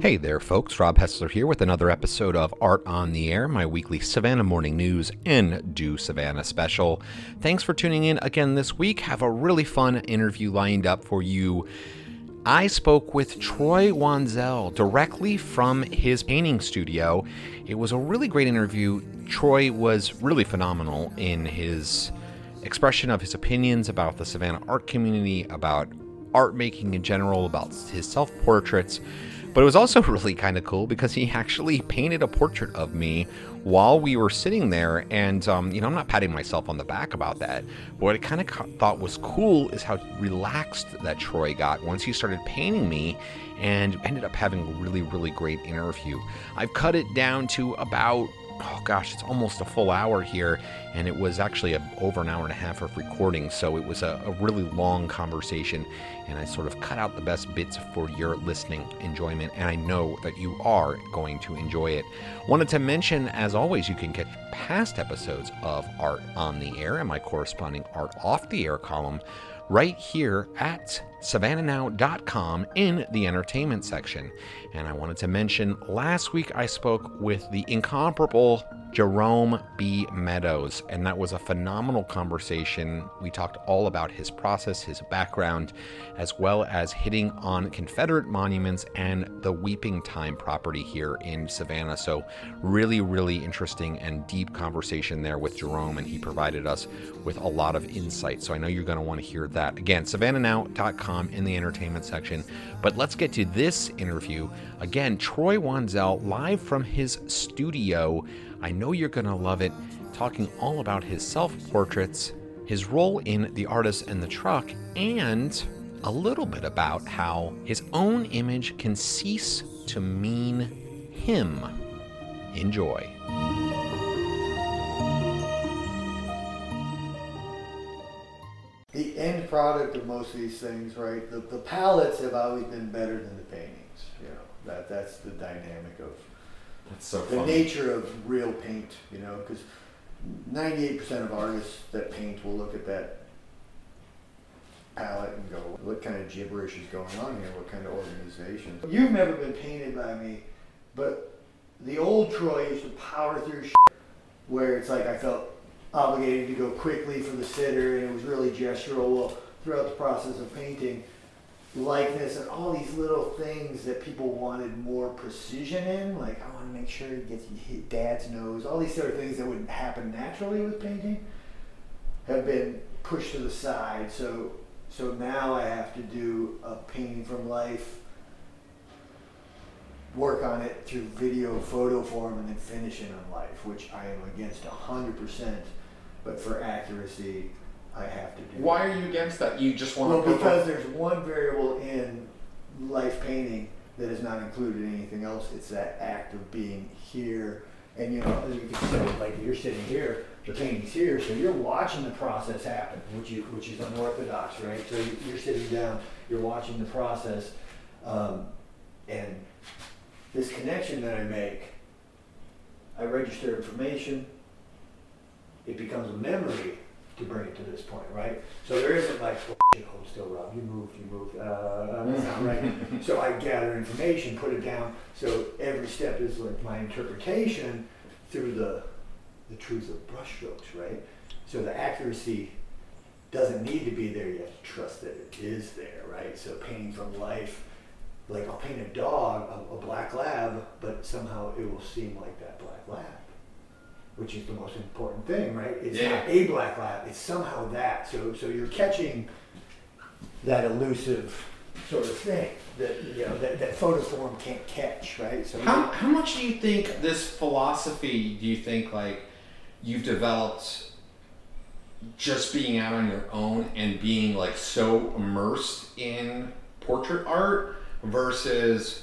Hey there, folks. Rob Hessler here with another episode of Art on the Air, my weekly Savannah Morning News and Do Savannah special. Thanks for tuning in again this week. Have a really fun interview lined up for you. I spoke with Troy Wandzel directly from his painting studio. It was a really great interview. Troy was really phenomenal in his expression of his opinions about the Savannah art community, about art making in general, about his self portraits. But it was also really kind of cool because he actually painted a portrait of me while we were sitting there. And, um, you know, I'm not patting myself on the back about that. But what I kind of thought was cool is how relaxed that Troy got once he started painting me and ended up having a really, really great interview. I've cut it down to about oh gosh, it's almost a full hour here, and it was actually a, over an hour and a half of recording, so it was a, a, really long conversation, and I sort of cut out the best bits for your listening enjoyment, and I know that you are going to enjoy it. Wanted to mention, as always, you can catch past episodes of Art on the Air and my corresponding Art Off the Air column right here at savannahnow.com in the entertainment section. And I wanted to mention last week I spoke with the incomparable Jerome B. Meadows, and that was a phenomenal conversation. We talked all about his process, his background, as well as hitting on Confederate monuments and the Weeping Time property here in Savannah. So, really, really interesting and deep conversation there with Jerome, and he provided us with a lot of insight. So, I know you're going to want to hear that. Again, savannahnow.com in the entertainment section. But let's get to this interview. Again, Troy Wandzel live from his studio. I know you're going to love it, talking all about his self portraits, his role in The Artist and the Truck, and a little bit about how his own image can cease to mean him. Enjoy. The end product of most of these things, right? The, the palettes have always been better than the paintings. You know, that that's the dynamic of that's so the funny. nature of real paint, you know, because 98% of artists that paint will look at that palette and go, what kind of gibberish is going on here? What kind of organization? You've never been painted by me, but the old Troy used to power through shit where it's like I felt obligated to go quickly for the sitter and it was really gestural. Well, throughout the process of painting, likeness and all these little things that people wanted more precision in. Like I want to make sure he gets hit dad's nose. All these sort of things that would happen naturally with painting have been pushed to the side. So so now I have to do a painting from life, work on it through video photo form, and then finish it on life, which I am against hundred percent. But for accuracy, I have to do. Why are you against that? You just want Well, to because there's one variable in life painting that is not included in anything else. It's that act of being here. And you know, as you can say, like you're sitting here, the painting's here, so you're watching the process happen, which you, which is unorthodox, right? So you- you're sitting down, you're watching the process, um, and this connection that I make, I register information, it becomes a memory to bring it to this point, right? So there isn't like, oh, shit, hold still, Rob, you moved, you moved, uh, not right. so I gather information, put it down, so every step is like my interpretation through the, the truth of brushstrokes, right? So the accuracy doesn't need to be there, you have to trust that it is there, right? So painting from life, like I'll paint a dog, a, a black lab, but somehow it will seem like that black lab which is the most important thing, right? It's Yeah. not a black lab; it's somehow that. So, so you're catching that elusive sort of thing that you know that, that photo form can't catch, right? So How, how much do you think this philosophy do you think like you've developed just being out on your own and being like so immersed in portrait art versus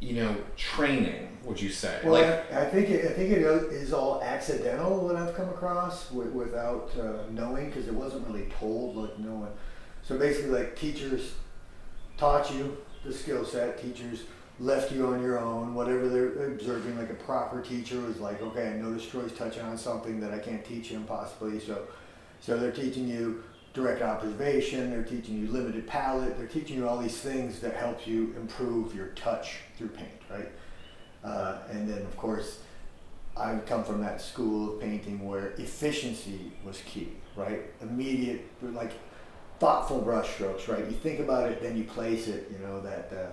you know training would you say Well, like I, I think it, I think it is all accidental that I've come across wi- without uh, knowing because it wasn't really told like no one. So basically, like teachers taught you the skill set. Teachers left you on your own. Whatever they're observing, like a proper teacher was like, okay, I noticed Troy's touching on something that I can't teach him possibly. So, so they're teaching you direct observation. They're teaching you limited palette. They're teaching you all these things that help you improve your touch through paint, right? Uh, and then, of course, I come from that school of painting where efficiency was key, right? Immediate, like thoughtful brushstrokes, right? You think about it, then you place it. You know that uh,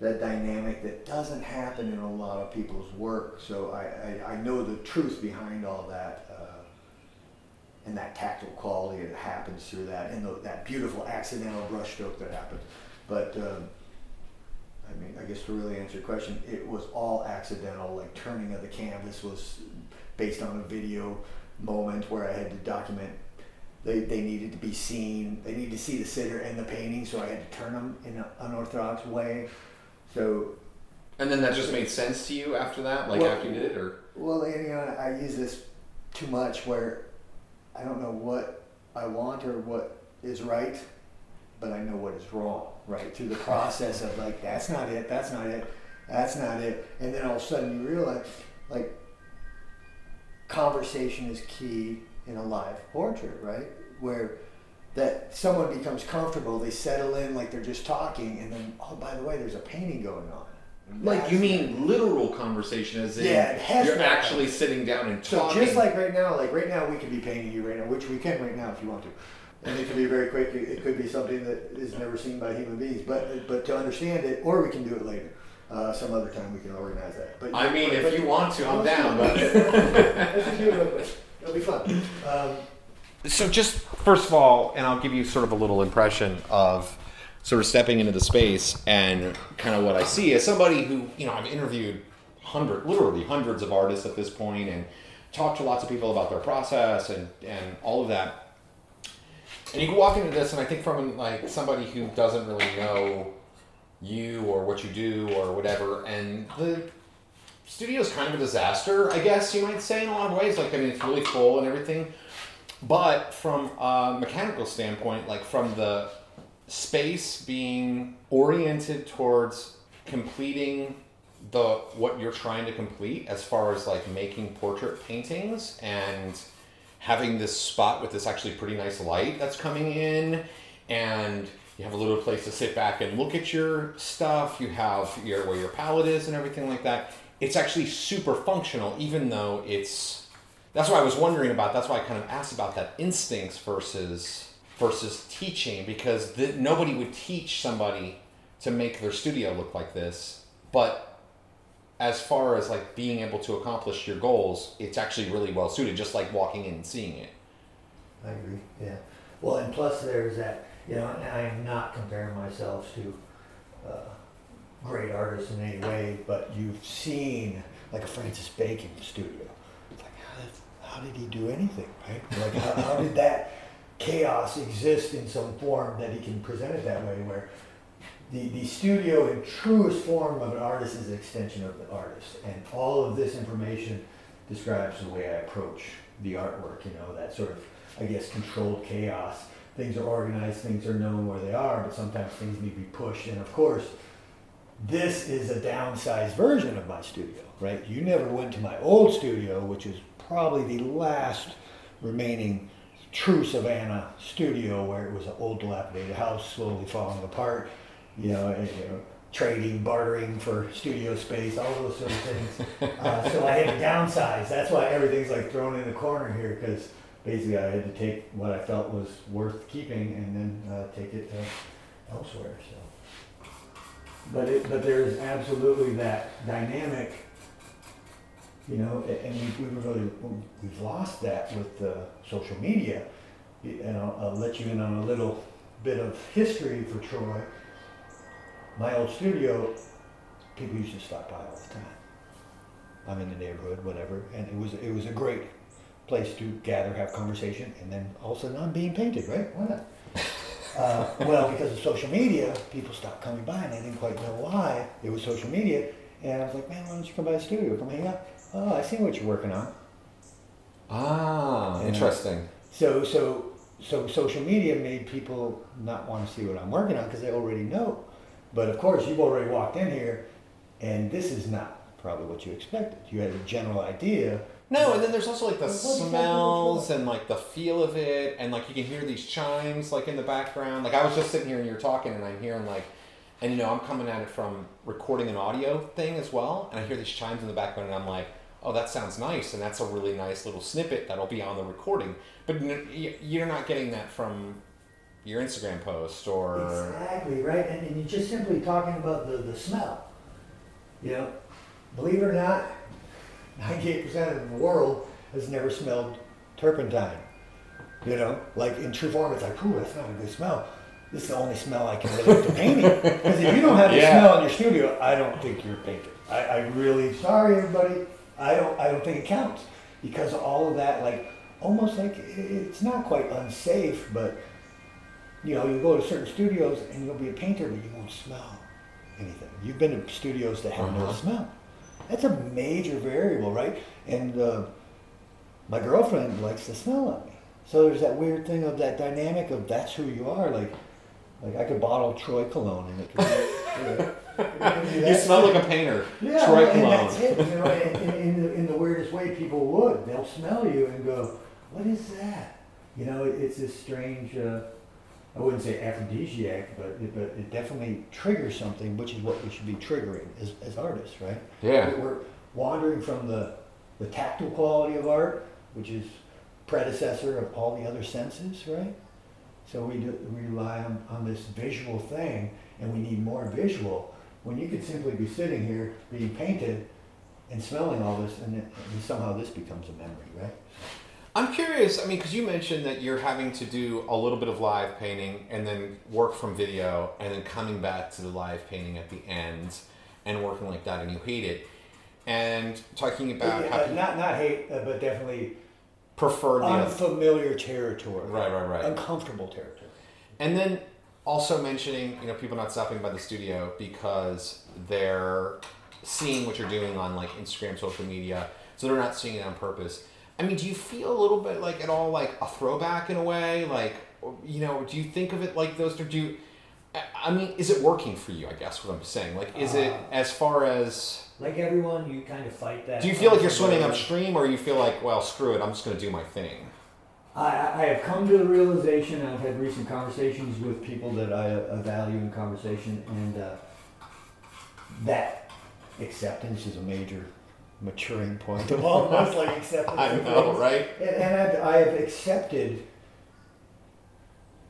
that dynamic that doesn't happen in a lot of people's work. So I, I, I know the truth behind all that. And that tactile quality that happens through that, and the, that beautiful accidental brushstroke that happens. But um, I mean, I guess to really answer your question, it was all accidental. Like turning of the canvas was based on a video moment where I had to document. They, they needed to be seen. They needed to see the sitter and the painting, so I had to turn them in an unorthodox way. So. And then that just made sense to you after that, like well, after you did it, or. Well, you know, I use this too much where I don't know what I want or what is right, but I know what is wrong, right? Through the process of like, that's not it, that's not it, that's not it. And then all of a sudden you realize, like, conversation is key in a live portrait, right? Where that someone becomes comfortable, they settle in like they're just talking, and then, oh, by the way, there's a painting going on. Like you mean literal conversation, as in yeah, you're actually sitting down and talking. So just like right now, like right now, we could be painting you right now, which we can right now if you want to, and it could be very quick. It could be something that is never seen by human beings, but but to understand it, or we can do it later. Uh, some other time we can organize that. But I mean, but, if but, you want to, I'm down. But let's do it It'll be fun. Um, so just first of all, and I'll give you sort of a little impression of sort of stepping into the space and kind of what I see as somebody who, you know, I've interviewed hundred, literally hundreds of artists at this point and talked to lots of people about their process and, and all of that. And you can walk into this and I think from like somebody who doesn't really know you or what you do or whatever and the studio is kind of a disaster, I guess you might say in a lot of ways. Like, I mean, it's really full and everything. But from a mechanical standpoint, like from the space being oriented towards completing the what you're trying to complete as far as like making portrait paintings and having this spot with this actually pretty nice light that's coming in. And you have a little place to sit back and look at your stuff. You have your where your palette is and everything like that. It's actually super functional even though it's that's why i was wondering about. That's why i kind of asked about that instincts versus versus teaching because nobody would teach somebody to make their studio look like this. But as far as like being able to accomplish your goals it's actually really well suited just like walking in and seeing it. I agree yeah. Well and plus there's that you know i am not comparing myself to uh, great artists in any way but you've seen like a francis bacon studio. It's like how did, how did he do anything right? Like how, how did that chaos exists in some form that he can present it that way where the, the studio in truest form of an artist is an extension of the artist. And all of this information describes the way i approach the artwork you know that sort of i guess controlled chaos. Things are organized things are known where they are but sometimes things need to be pushed. And of course this is a downsized version of my studio right? You never went to my old studio which is probably the last remaining true Savannah studio where it was an old dilapidated house slowly falling apart, you know, and, you know trading, bartering for studio space, all those sort of things. Uh, so I had to downsize. That's why everything's like thrown in the corner here because basically I had to take what I felt was worth keeping and then uh, take it elsewhere. So, but it, but there is absolutely that dynamic you know, and we, we really, we've lost that with uh, social media. And I'll, I'll let you in on a little bit of history for Troy. My old studio, people used to stop by all the time. I'm in the neighborhood, whatever, and it was it was a great place to gather, have conversation, and then all of a sudden I'm being painted, right? Why not? Uh, well, because of social media, people stopped coming by, and I didn't quite know why. It was social media, and I was like, man, why don't you come by the studio, come hang out? Oh, I see what you're working on. Ah, interesting. So, so, so social media made people not want to see what I'm working on because they already know. But of course, you've already walked in here, and this is not probably what you expected. You had a general idea, No, and then there's also like the smells and like the feel of it, and like you can hear these chimes like in the background. Like I was just sitting here and you're talking, and I'm hearing like, and you know I'm coming at it from recording an audio thing as well, and I hear these chimes in the background, and I'm like, oh, that sounds nice, and that's a really nice little snippet that'll be on the recording. But you're not getting that from your Instagram post or Exactly, right? And, and you're just simply talking about the, the smell. You know, believe it or not, 98% of the world has never smelled turpentine. You know, like in true form, it's like, ooh, that's not a good smell. This is the only smell I can relate to painting. Because if you don't have the Yeah. smell in your studio, I don't think you're a painter. I, I really, sorry everybody, I don't, I don't think it counts. Because all of that, like, almost like, it's not quite unsafe, but you know, you go to certain studios and you'll be a painter, but you won't smell anything. You've been to studios that have no Uh-huh. smell. That's a major variable, right? And uh, my girlfriend likes the smell of me. So there's that weird thing of that dynamic of that's who you are. Like, like I could bottle Troy cologne and it it could be you smell like a painter. Yeah, Troy and Cologne. that's it. You know, in, in, the, in the weirdest way, people would. They'll smell you and go, "What is that?" You know, it, it's this strange. Uh, I wouldn't say aphrodisiac, but it, but it definitely triggers something, which is what we should be triggering as, as artists, right? Yeah. We're- wandering from the the tactile quality of art, which is predecessor of all the other senses, right? So we, do, we rely on, on this visual thing, and we need more visual. When you could simply be sitting here being painted and smelling all this, and, it, and somehow this becomes a memory, right? I'm curious. I mean, because you mentioned that you're having to do a little bit of live painting and then work from video and then coming back to the live painting at the end and working like that, and you hate it. And talking about Yeah, how uh, not not hate, uh, but definitely prefer the other. unfamiliar territory, Right, right, right. uncomfortable territory. And then also mentioning, you know, people not stopping by the studio because they're seeing what you're doing on like Instagram, social media, so they're not seeing it on purpose. I mean, do you feel a little bit like at all like a throwback in a way? Like, you know, do you think of it like those? Or do you? I- mean, is it working for you? I guess what I'm saying. Like, is it Uh, as far as? Like everyone, you kind of fight that. Do you feel like you're swimming upstream, or you feel like, well, screw it, I'm just gonna do my thing? I, I have come to the realization, I've had recent conversations with people that I uh, value in conversation, and uh, that acceptance is a major maturing point of almost like acceptance. I know, things. right? And, and I've, I have accepted,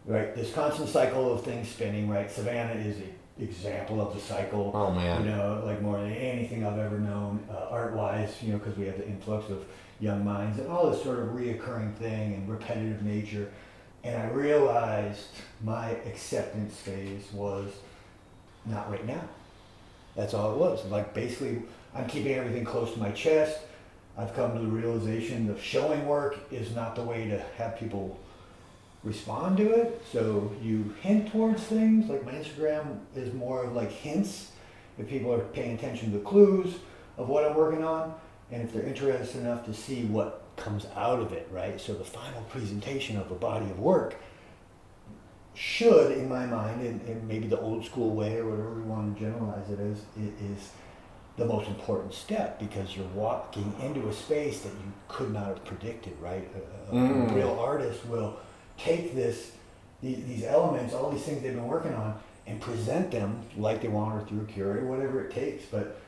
right, this constant cycle of things spinning, right? Savannah is an example of the cycle. Oh man. You know, like more than anything I've ever known, uh, art-wise, you know, because we have the influx of young minds and all this sort of reoccurring thing and repetitive nature. And I realized my acceptance phase was not right now. That's all it was. Like basically, I'm keeping everything close to my chest. I've come to the realization that showing work is not the way to have people respond to it. So you hint towards things. Like my Instagram is more of like hints. If people are paying attention to the clues of what I'm working on, and if they're interested enough to see what comes out of it, right? So the final presentation of a body of work should, in my mind, and, and maybe the old school way or whatever we want to generalize it as, it is the most important step because you're walking into a space that you could not have predicted, right? A, a- a Mm. real artist will take this, these, these elements, all these things they've been working on, and present them like they want or through a curator, whatever it takes. But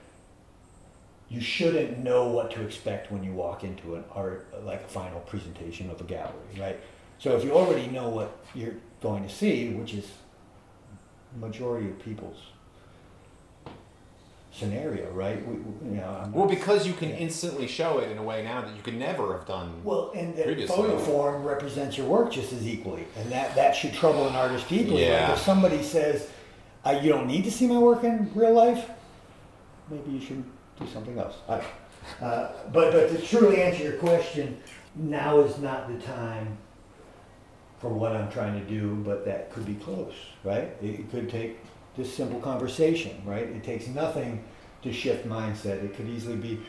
you shouldn't know what to expect when you walk into an art, like a final presentation of a gallery, right? So if you already know what you're going to see, which is majority of people's scenario, right? We, we- you know, Well, because you can instantly show it in a way now that you could never have done. Well, and the photo form represents your work just as equally, and that, that should trouble an artist deeply. Yeah. Like if somebody says, "You don't need to see my work in real life," maybe you should do something else. I Uh, but but to truly answer your question, now is not the time for what I'm trying to do, but that could be close, right? It, could take this simple conversation, right? It takes nothing to shift mindset. It could easily be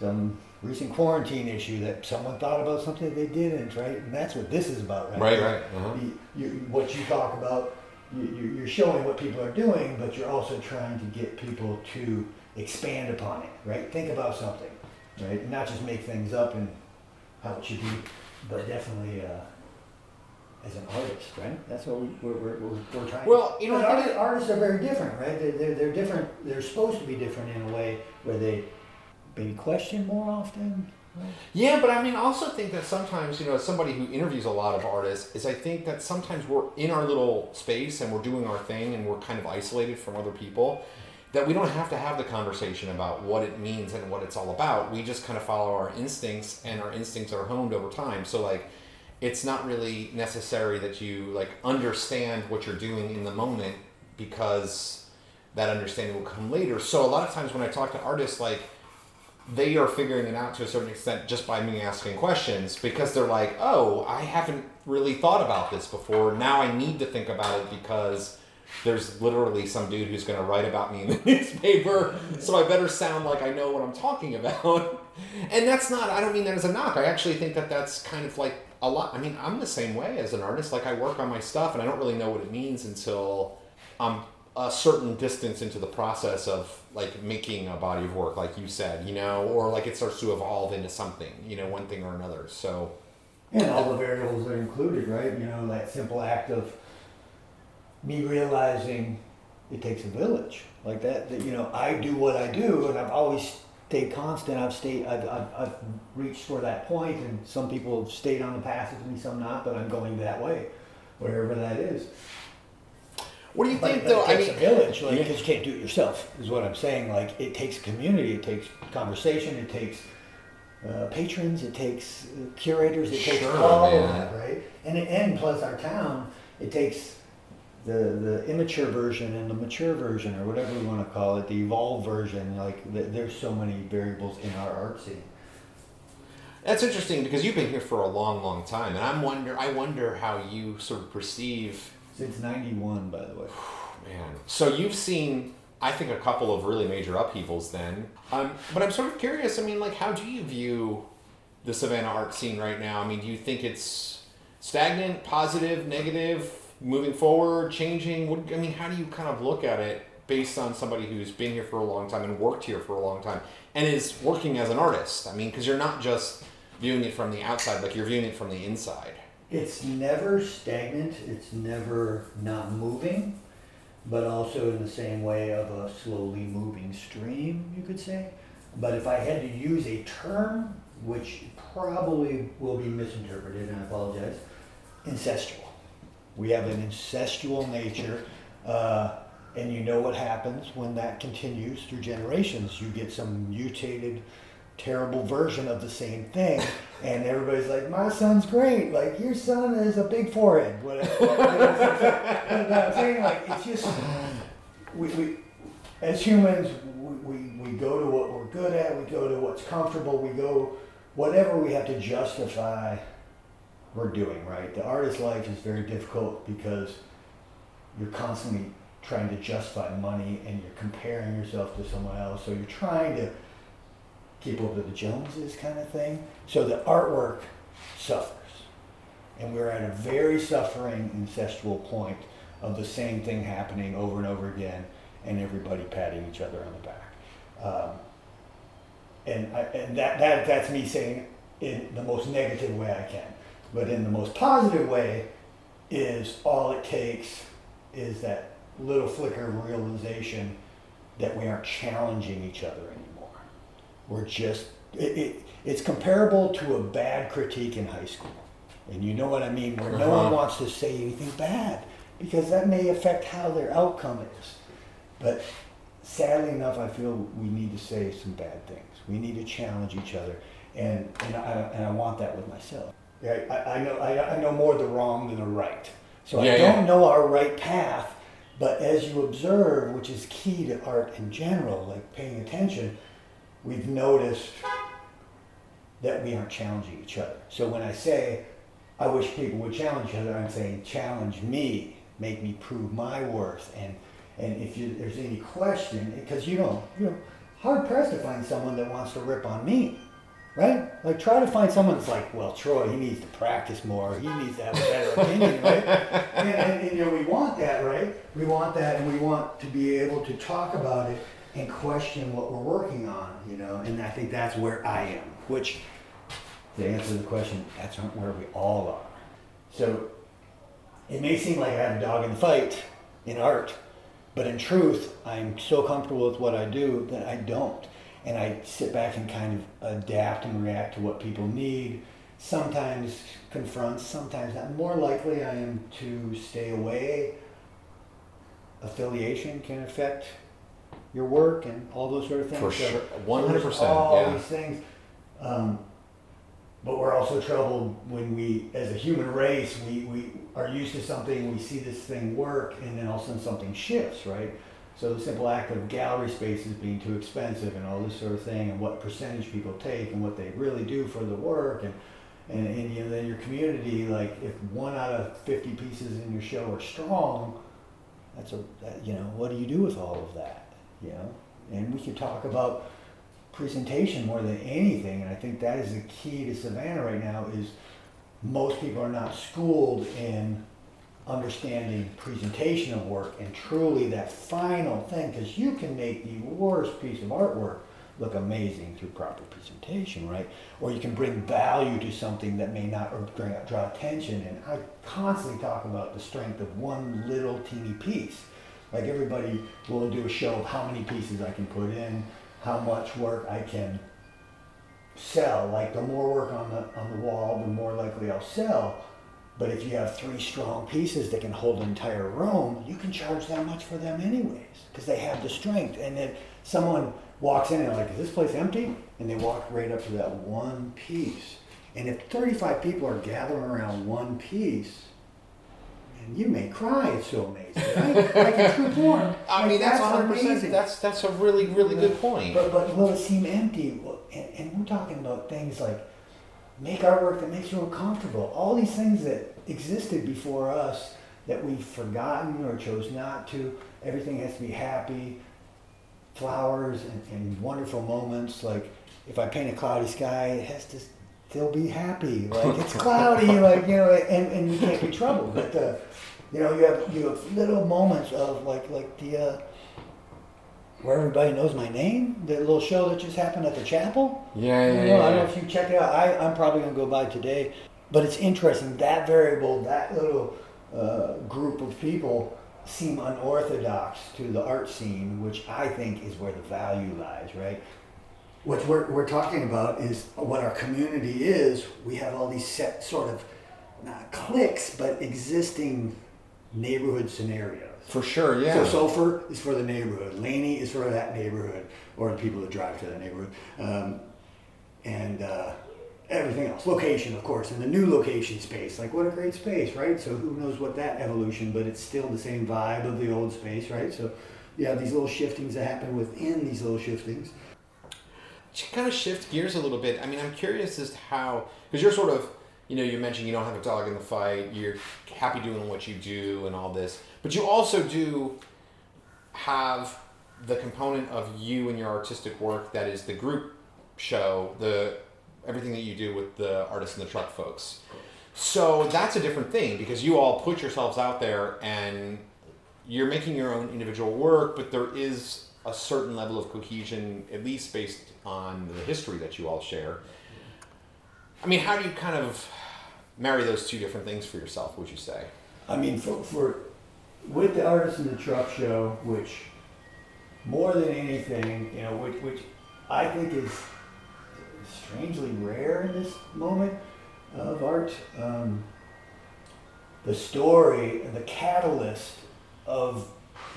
some recent quarantine issue that someone thought about something that they didn't, right? And that's what this is about, right? Right, right. Uh-huh. You, you, what you talk about, you- you're showing what people are doing, but you're also trying to get people to expand upon it, right? Think about something. right? Not just make things up and how it should be, but definitely uh, as an artist, right? That's what we, we're, we're, we're, we're trying. Well, you know, But I arti- think it- artists are very different, right? They're, they're, they're different. They're supposed to be different in a way where they maybe question more often. Right? Yeah, but I mean, I also think that sometimes, you know, as somebody who interviews a lot of artists, is I think that sometimes we're in our little space and we're doing our thing and we're kind of isolated from other people. That we don't have to have the conversation about what it means and what it's all about. We just kind of follow our instincts, and our instincts are honed over time. So, like, it's not really necessary that you like understand what you're doing in the moment because that understanding will come later. So, a lot of times when I talk to artists, like they are figuring it out to a certain extent just by me asking questions because they're like, oh, I haven't really thought about this before. Now I need to think about it because there's literally some dude who's going to write about me in the newspaper, so I better sound like I know what I'm talking about. And that's not, I don't mean that as a knock. I actually think that that's kind of like a lot. I mean, I'm the same way as an artist. Like, I work on my stuff and I don't really know what it means until I'm a certain distance into the process of like making a body of work, like you said, you know, or like it starts to evolve into something, you know, one thing or another. So, And all the variables are included, right? You know, that simple act of me realizing it takes a village, like that. That you know, I do what I do, and I've always stayed constant. I've stayed, I've, I've, I've reached for that point, and some people have stayed on the path with me, some not. But I'm going that way, wherever that is. what do you think, but though? it I mean, a village, like Yeah. because you can't do it yourself. Is what I'm saying. Like it takes community, it takes conversation, it takes uh, patrons, it takes uh, curators, it takes Sure, all man. of that, right? And and plus our town, it takes the the immature version and the mature version, or whatever we want to call it, the evolved version. Like th- there's so many variables in our art scene. that's interesting because you've been here for a long, long time, and I'm wonder, I wonder how you sort of perceive Since '91, by the way. Man, so you've seen, I think, a couple of really major upheavals then. Um, but I'm sort of curious. I mean, like, how do you view the Savannah art scene right now? I mean, do you think it's stagnant, positive, negative, moving forward, changing? What, I mean, how do you kind of look at it based on somebody who's been here for a long time and worked here for a long time and is working as an artist? I mean, because you're not just viewing it from the outside, like you're viewing it from the inside. It's never stagnant, it's never not moving, but also in the same way of a slowly moving stream, you could say. But if I had to use a term, which probably will be misinterpreted, and I apologize, incestual. We have an incestual nature, uh, and you know what happens when that continues through generations. You get some mutated, terrible version of the same thing, and everybody's like, "My son's great. Like your son has a big forehead." Whatever. I'm saying, like, it's just we, we as humans, we, we, we go to what we're good at. We go to what's comfortable. We go whatever we have to justify we're doing, right? The artist life is very difficult because you're constantly trying to justify money and you're comparing yourself to someone else. So you're trying to keep up with the Joneses kind of thing. So the artwork suffers. And we're at a very suffering incestual point of the same thing happening over and over again and everybody patting each other on the back. Um, and I, and that, that, that's me saying in the most negative way I can. But in the most positive way is all it takes is that little flicker of realization that we aren't challenging each other anymore. We're just, it, it, it's comparable to a bad critique in high school. And you know what I mean, where no one Uh-huh. wants to say anything bad because that may affect how their outcome is. But sadly enough, I feel we need to say some bad things. We need to challenge each other, and and I, and I want that with myself. Yeah, I, I know I, I know more the wrong than the right. So Yeah, I don't know our right path, but as you observe, which is key to art in general, like paying attention, we've noticed that we aren't challenging each other. So when I say I wish people would challenge each other, I'm saying challenge me, make me prove my worth, and and if you, there's any question, because you know, you know, hard pressed to find someone that wants to rip on me, right? Like try to find someone that's like, well, Troy, he needs to practice more. He needs to have a better opinion, right? And, and, and you know, we want that, right? We want that, and we want to be able to talk about it and question what we're working on, you know, and I think that's where I am, which, to answer the question, that's not where we all are. So it may seem like I have a dog in the fight in art, but in truth, I'm so comfortable with what I do that I don't. And I sit back and kind of adapt and react to what people need. Sometimes confront, sometimes not. More likely, I am to stay away. Affiliation can affect your work and all those sort of things. For sure. 100%, there's All yeah. these things. Um, but we're also troubled when we, as a human race, we, we are used to something, we see this thing work, and then all of a sudden something shifts, right? So the simple act of gallery spaces being too expensive and all this sort of thing, and what percentage people take and what they really do for the work, and and, and you know, then your community, like if one out of fifty pieces in your show are strong, that's a that, you know what do you do with all of that, you know? And we could talk about presentation more than anything, and I think that is the key to Savannah right now. Is most people are not schooled in understanding presentation of work and truly that final thing, because you can make the worst piece of artwork look amazing through proper presentation, right? Or you can bring value to something that may not or bring, draw attention. And I constantly talk about the strength of one little teeny piece. Like everybody will do a show of how many pieces I can put in, how much work I can sell. Like the more work on the on the wall, the more likely I'll sell. But if you have three strong pieces that can hold an entire room, you can charge that much for them anyways, because they have the strength. And then someone walks in and like, is this place empty? And they walk right up to that one piece. And if 35 people are gathering around one piece, and you may cry, it's so amazing. Right? like in true. I Like, mean, that's 100%. amazing. That's that's a really really good point. But, but will it seem empty? And, and we're talking about things like make artwork that makes you uncomfortable. All these things that existed before us that we've forgotten or chose not to. Everything has to be happy, flowers and, and wonderful moments. Like if I paint a cloudy sky, it has to still be happy. Like it's cloudy, like you know, and, and you can't be troubled. But uh, you know, you have you have little moments of like like the. Uh, where everybody knows my name, the little show that just happened at the chapel. yeah, yeah, don't yeah. know, I don't know if you check it out. I, I'm probably going to go by today. But it's interesting, that variable, that little uh, group of people seem unorthodox to the art scene, which I think is where the value lies, right? What we're, we're talking about is what our community is. We have all these set sort of, not cliques, but existing neighborhood scenarios. For sure, yeah. So Sulfur is for the neighborhood. Laney is for that neighborhood, or the people that drive to that neighborhood, um, and uh, everything else. Location, of course, and the new location space. Like what a great space, right? So who knows what that evolution, but it's still the same vibe of the old space, right? So you have these little shiftings that happen within these little shiftings. to kind of shift gears a little bit, I mean, I'm curious as to how, because you're sort of, you know, you mentioned you don't have a dog in the fight, you're happy doing what you do and all this, but you also do have the component of you and your artistic work that is the group show, the everything that you do with the artists and the truck folks. So that's a different thing because you all put yourselves out there and you're making your own individual work, but there is a certain level of cohesion, at least based on the history that you all share. I mean, how do you kind of marry those two different things for yourself? Would you say? I mean, for, for with the artist in the truck show, which more than anything, you know, which, which I think is strangely rare in this moment of art. Um, the story, and the catalyst of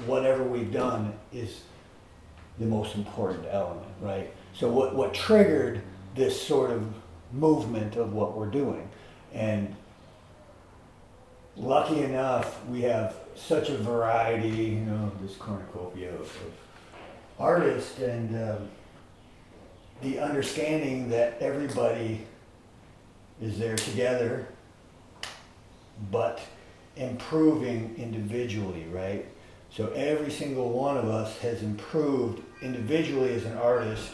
whatever we've done is the most important element, right? So what, what triggered this sort of movement of what we're doing? And lucky enough, we have such a variety, you know, this cornucopia of, of artists and um, the understanding that everybody is there together, but improving individually, right? So every single one of us has improved individually as an artist,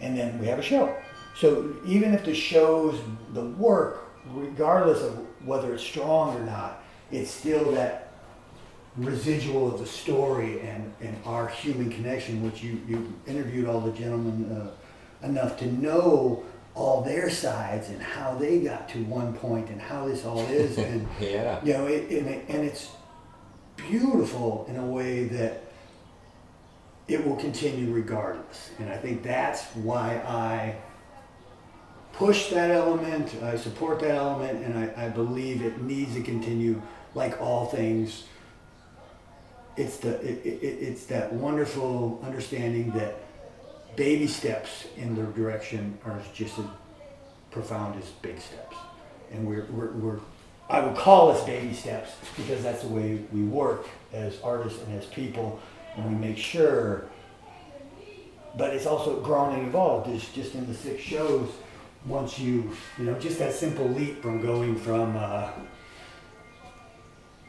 and then we have a show. So even if the show's the work, regardless of whether it's strong or not, it's still that residual of the story and, and our human connection, which you, you interviewed all the gentlemen uh, enough to know all their sides and how they got to one point and how this all is. And, yeah. you know, it, and, it, and it's beautiful in a way that it will continue regardless. And I think that's why I push that element, I support that element, and I, I believe it needs to continue like all things. It's the it, it, it's that wonderful understanding that baby steps in the direction are just as profound as big steps. And we're, we're, we're I would call us baby steps because that's the way we work as artists and as people, and we make sure. But it's also grown and evolved. It's just in the six shows. Once you, you know, just that simple leap from going from uh,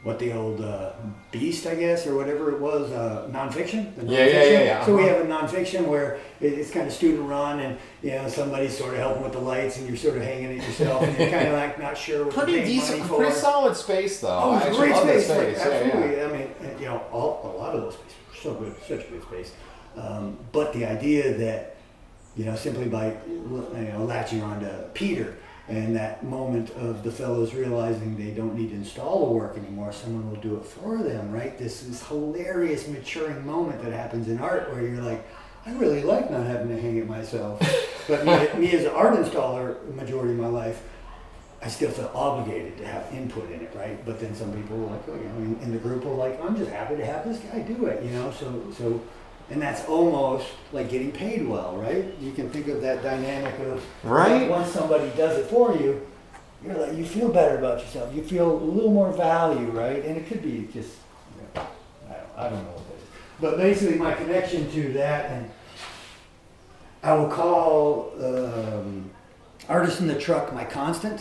what the old uh, Beast, I guess, or whatever it was, uh, nonfiction. The Yeah, yeah, nonfiction. yeah, yeah, So we uh-huh. have a nonfiction where it's kind of student run, and you know somebody's sort of helping with the lights, and you're sort of hanging it yourself, and you're kind of like not sure what Pretty to pay decent, money for. pretty solid space though. Oh, I it's a actually great love that space. like, space. Yeah, yeah. absolutely. I mean, you know, all, a lot of those spaces are so good, such good space. Um, but the idea that, you know, simply by you know, latching on to Peter and that moment of the fellows realizing they don't need to install the work anymore, someone will do it for them, right? This is hilarious maturing moment that happens in art where you're like, I really like not having to hang it myself. But me, me as an art installer, majority of my life, I still feel obligated to have input in it, right? But then some people are like, oh, you know, in, in the group are like, I'm just happy to have this guy do it, you know. So, so, and that's almost like getting paid well, right? You can think of that dynamic of Right. Once somebody does it for you, you're like, you feel better about yourself. You feel a little more value, right? And it could be just, you know, I don't, I don't know what it is. But basically, my connection to that, and I will call um, artist in the truck my constant,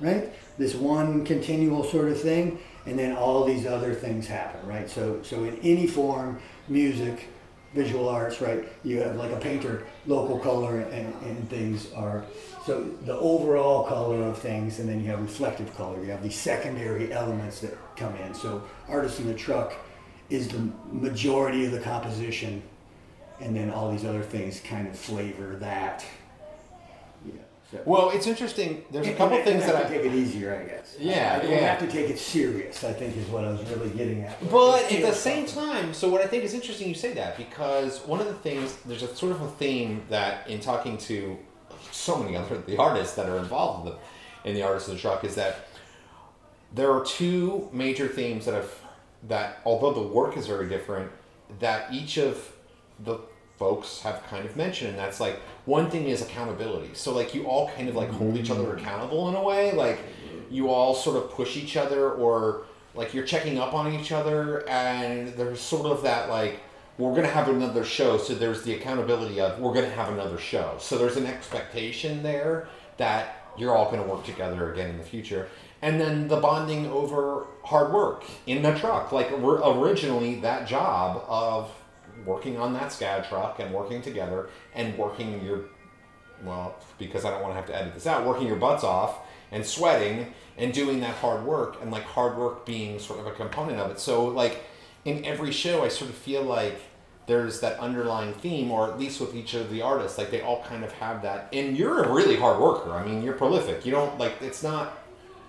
right? This one continual sort of thing, and then all these other things happen, right? So, so in any form, music, visual arts, right? You have like a painter, local color and, and things are, so the overall color of things, and then you have reflective color. You have these secondary elements that come in. So, artist in the truck is the majority of the composition, and then all these other things kind of flavor that. Yeah. Well, it's interesting. There's a couple and things have that I. take it easier, I guess. Yeah, I don't yeah. have to take it serious. I think is what I was really getting at. But at the same something. time, so what I think is interesting you say that because one of the things there's a sort of a theme that in talking to so many other the artists that are involved in the in the artist in the truck is that there are two major themes that have that although the work is very different, that each of the folks have kind of mentioned and that's like one thing is accountability. So like you all kind of like hold each other accountable in a way like you all sort of push each other or like you're checking up on each other and there's sort of that like we're going to have another show so there's the accountability of we're going to have another show. So there's an expectation there that you're all going to work together again in the future. And then the bonding over hard work in the truck. Like we're originally that job of working on that scad truck and working together and working your well because i don't want to have to edit this out working your butts off and sweating and doing that hard work and like hard work being sort of a component of it. So like in every show i sort of feel like there's that underlying theme or at least with each of the artists like they all kind of have that. And you're a really hard worker. I mean you're prolific. You don't like it's not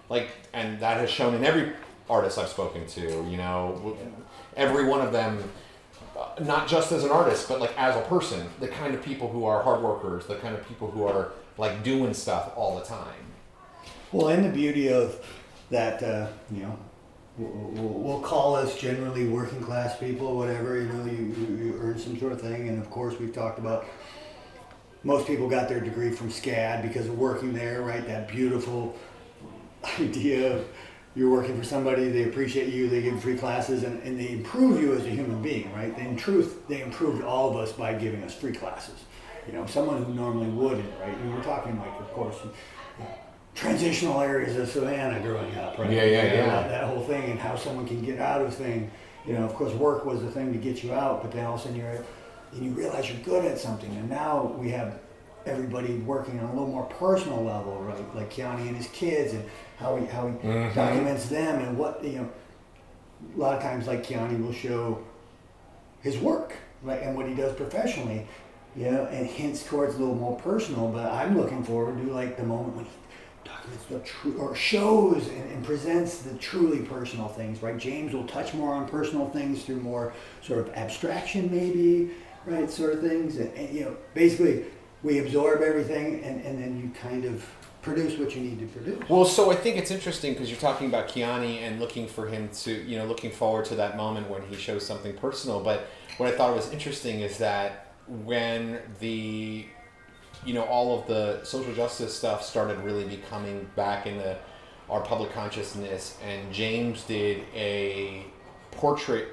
like and that has shown in every artist i've spoken to you know every one of them uh, not just as an artist but like as a person the kind of people who are hard workers the kind of people who are like doing stuff all the time Well, and the beauty of that, uh, you know, we'll, we'll call us generally working class people, whatever, you know, you, you earn some sort of thing. And of course, we've talked about most people got their degree from SCAD because of working there, right? That beautiful idea of you're working for somebody, they appreciate you, they give free classes, and, and they improve you as a human being, right? In truth, they improved all of us by giving us free classes. You know, someone who normally wouldn't, right? And we're talking like, of course, transitional areas of Savannah growing up, right? Yeah, yeah, You know, yeah. That, that whole thing and how someone can get out of thing. You know, of course, work was the thing to get you out, but then all of a sudden you're, and you realize you're good at something. And now we have everybody working on a little more personal level, right? Like Keanu and his kids and how he how he Mhm. documents them and what you know. a lot of times, like Keani will show his work, right, and what he does professionally, you know, and hints towards a little more personal. But I'm looking forward to like the moment when he documents the true or shows and, and presents the truly personal things, right? James will touch more on personal things through more sort of abstraction, maybe, right, sort of things, and, and you know, basically we absorb everything, and, and then you kind of produce what you need to produce. Well, so I think it's interesting because you're talking about Keani and looking for him to, you know, looking forward to that moment when he shows something personal. But what I thought was interesting is that when the, you know, all of the social justice stuff started really becoming back into our public consciousness, and James did a portrait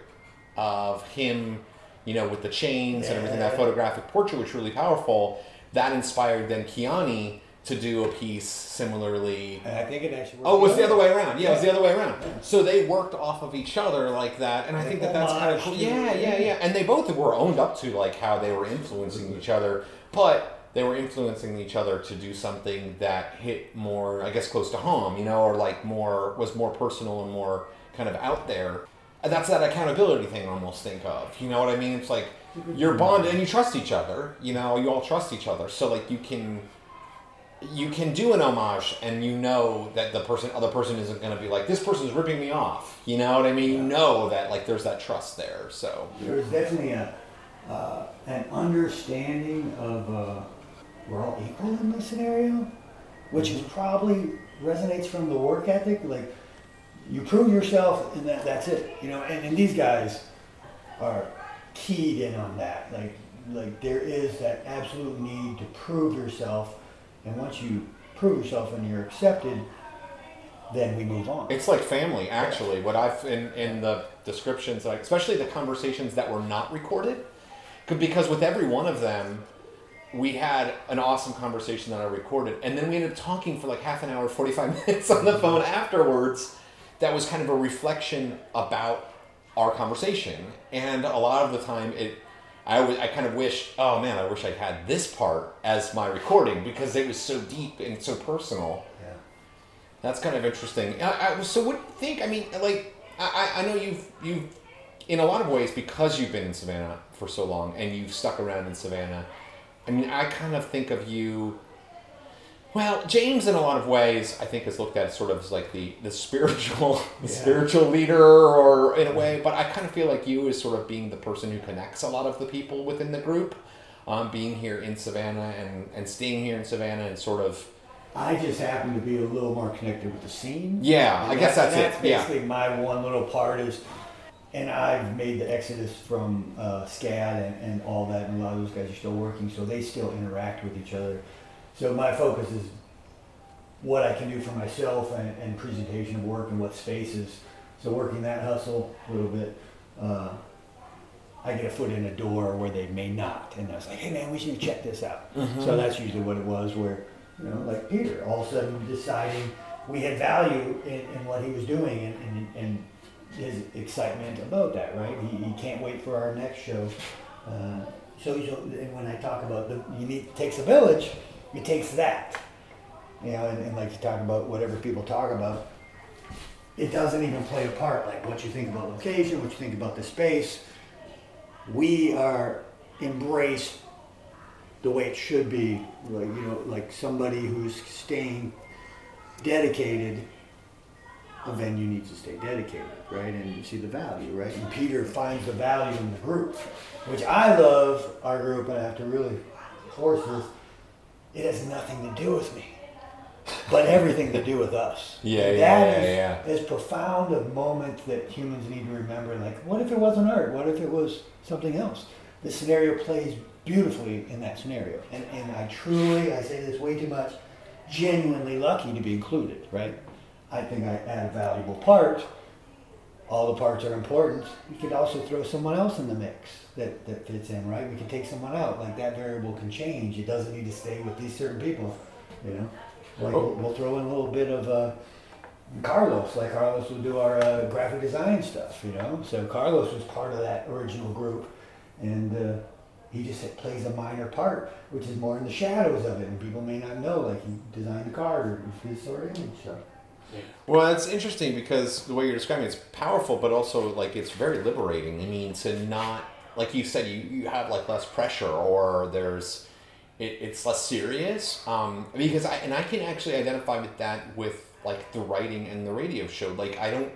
of him, you know, with the chains and everything, that photographic portrait, was really powerful. That inspired then Keani to do a piece similarly And I think it actually. Oh, it was the other way around. Yeah, it was the other way around. So they worked off of each other like that, and I think that that's kind of cool. Yeah, yeah, yeah. And they both were owned up to like how they were influencing each other, but they were influencing each other to do something that hit more, I guess, close to home, you know, or like more was more personal and more kind of out there. And that's that accountability thing I almost think of. You know what I mean? It's like you're bonded and you trust each other. You know, you all trust each other, so like you can you can do an homage and you know that the person other person isn't going to be like this person's ripping me off you know what i mean you know that like there's that trust there so there's definitely a uh, an understanding of uh, we're all equal in this scenario, which is probably resonates from the work ethic. Like you prove yourself, and that that's it. You know, and, and these guys are keyed in on that. Like like there is that absolute need to prove yourself, and once you prove yourself and you're accepted, then we move on. it's like family actually what i've in in the descriptions like especially the conversations that were not recorded, because with every one of them we had an awesome conversation that i recorded and then we ended up talking for like half an hour 45 minutes on the phone afterwards that was kind of a reflection about our conversation and a lot of the time it I, w- I kind of wish oh man i wish i had this part as my recording because it was so deep and so personal. Yeah. that's kind of interesting. I, I, so what do you think? I mean like I, I I know you've you've in a lot of ways because you've been in savannah for so long and you've stuck around in savannah i mean i kind of think of you well, James, in a lot of ways, I think is looked at sort of as like the the spiritual the Yeah. spiritual leader, or in a way. But I kind of feel like you as sort of being the person who connects a lot of the people within the group, um, being here in Savannah and and staying here in Savannah and sort of I just happen to be a little more connected with the scene. Yeah, I guess that- that's it, yeah. basically my one little part is, and I've made the exodus from uh, SCAD and, and all that, and a lot of those guys are still working, so they still interact with each other. So my focus is what I can do for myself and, and presentation of work and what spaces. So working that hustle a little bit, uh, I get a foot in a door where they may not, and I was like, hey man, we should check this out. So that's usually what it was, where you know, like Peter, all of a sudden deciding we had value in, in what he was doing and, and, and his excitement about that, right? He, he can't wait for our next show. Uh, so, so and when I talk about the you need it takes a village, it takes that, you know, and, and like you talk about whatever people talk about, it doesn't even play a part. Like what you think about location, what you think about the space. We are embraced the way it should be, like you know, like somebody who's staying dedicated. A venue needs to stay dedicated, right, and you see the value, right. And Peter finds the value in the group, which I love our group, and I have to really force this. It has nothing to do with me, but everything to do with us. Yeah, And yeah, that yeah, is- is profound a moment that humans need to remember. Like, what if it wasn't art? What if it was something else? The scenario plays beautifully in that scenario. And, and I truly, I say this way too much, genuinely lucky to be included, right? I think I add a valuable part. All the parts are important. You could also throw someone else in the mix that, that fits in, right? We can take someone out. Like that variable can change. It doesn't need to stay with these certain people, you know? Like we'll, we'll throw in a little bit of uh, Carlos, like Carlos will do our uh, graphic design stuff, you know. So Carlos was part of that original group, and uh, he just plays a minor part, which is more in the shadows of it, and people may not know. Like he designed the card or his sort of image. So Well, it's interesting because the way you're describing it's powerful, but also like it's very liberating. I mean, to not like you said, you, you have like less pressure, or there's it, it's less serious. Um, because I and I can actually identify with that with like the writing and the radio show. Like I don't.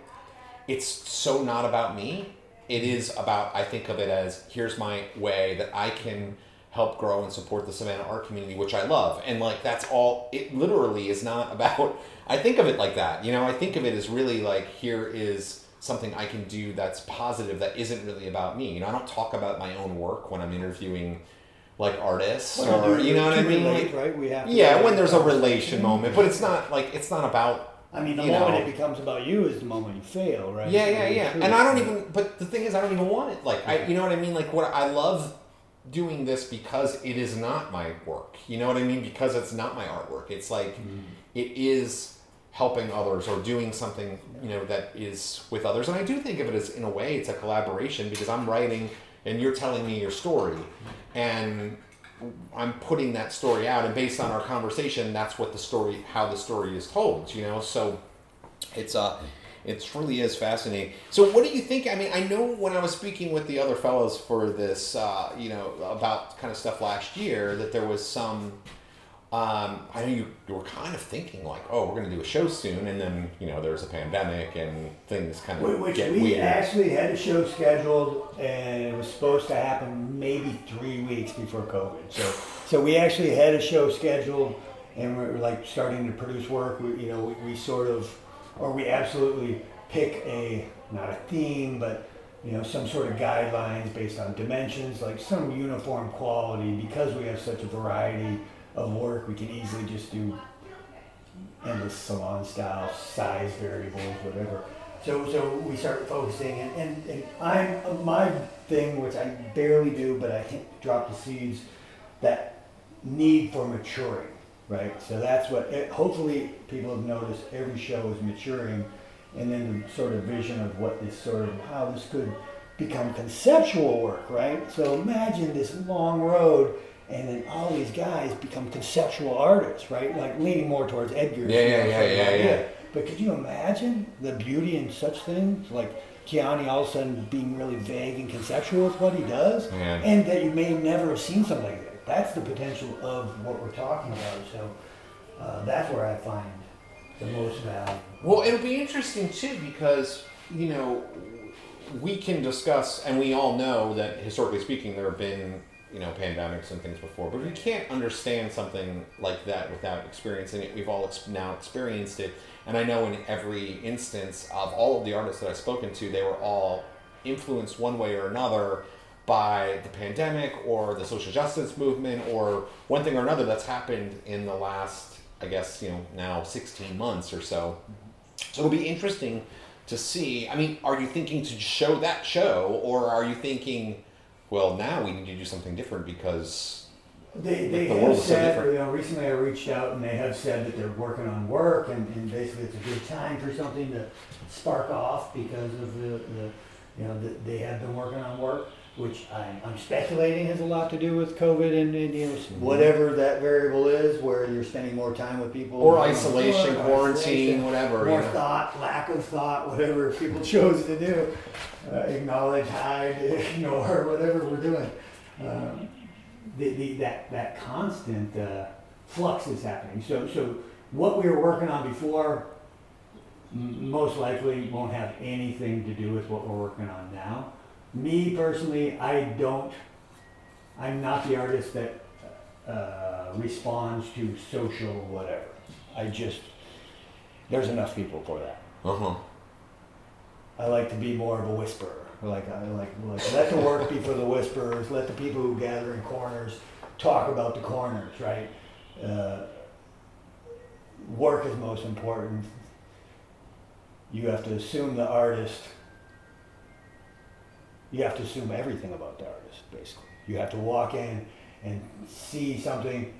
It's so not about me. It is about. I think of it as here's my way that I can help grow and support the Savannah art community, which I love. And like that's all it literally is not about I think of it like that. You know, I think of it as really like here is something I can do that's positive that isn't really about me. You know, I don't talk about my own work when I'm interviewing like artists Well, or you know what I mean? relate, Like, right? We have to yeah, when there's a relation moment, but it's not like it's not about I mean, the you moment know. it becomes about you is the moment you fail, right? Yeah, yeah, yeah. And I don't even. But the thing is, I don't even want it. Like, I, you know what I mean? Like, what I love doing this because it is not my work. You know what I mean? Because it's not my artwork. It's like Mm-hmm. it is helping others or doing something you know that is with others. And I do think of it as in a way it's a collaboration because I'm writing and you're telling me your story, and I'm putting that story out. And based on our conversation, that's what the story, how the story is told. You know, so it's uh it really is fascinating. So, what do you think? I mean, I know when I was speaking with the other fellows for this, uh, you know, about kind of stuff last year, that there was some. Um, I know you, you were kind of thinking like, oh, we're going to do a show soon, and then you know there's a pandemic and things kind of Which get we weird. actually had a show scheduled, and it was supposed to happen maybe three weeks before COVID. So, so we actually had a show scheduled, and we were like starting to produce work. We, you know, we, we sort of, or we absolutely pick a not a theme, but you know, some sort of guidelines based on dimensions, like some uniform quality. Because we have such a variety of work, we can easily just do endless salon style, size variables, whatever. So, so we start focusing, and, and, and I'm my thing, which I barely do, but I drop the seeds, that need for maturing, right? So that's what. It, hopefully, people have noticed. Every show is maturing, and then the sort of vision of what this sort of how this could become conceptual work, right? So imagine this long road. And then all these guys become conceptual artists, right? Like leaning more towards Edgar's. Yeah, yeah, yeah, yeah, idea. yeah. But could you imagine the beauty in such things? Like Gianni all of a sudden being really vague and conceptual with what he does, and that you may never have seen something like. That's the potential of what we're talking about. So uh, that's where I find the most value. Well, it'll be interesting too because you know we can discuss, and we all know that historically speaking, there have been you know pandemics and things before, but we can't understand something like that without experiencing it. We've all ex- now experienced it, and I know in every instance of all of the artists that I've spoken to, they were all influenced one way or another by the pandemic or the social justice movement or one thing or another that's happened in the last i guess you know now 16 months or so. So it'll be interesting to see. I mean are you thinking to show that show or are you thinking well now we need to do something different because They, they The have is so you know, recently I reached out and they have said that they're working on work and, and basically it's a good time for something to spark off because of the, the you know, that they have been working on work, which I'm, I'm speculating has a lot to do with COVID and, and you know, whatever that variable is, where you're spending more time with people. or isolation or quarantine isolation, whatever More you know. thought, lack of thought, whatever people chose to do. Uh, acknowledge, hide, ignore, whatever we're doing. Um, the, the, that, that constant uh, flux is happening. So, so what we were working on before m- most likely won't have anything to do with what we're working on now. Me personally, I don't, I'm not the artist that uh, responds to social whatever. I just, there's enough people for that. uh-huh I like to be more of a whisperer. Like I like, like let the work be for the whisperers. Let the people who gather in corners talk about the corners. Right. Uh, work is most important. You have to assume the artist. You have to assume everything about the artist. Basically, you have to walk in and see something,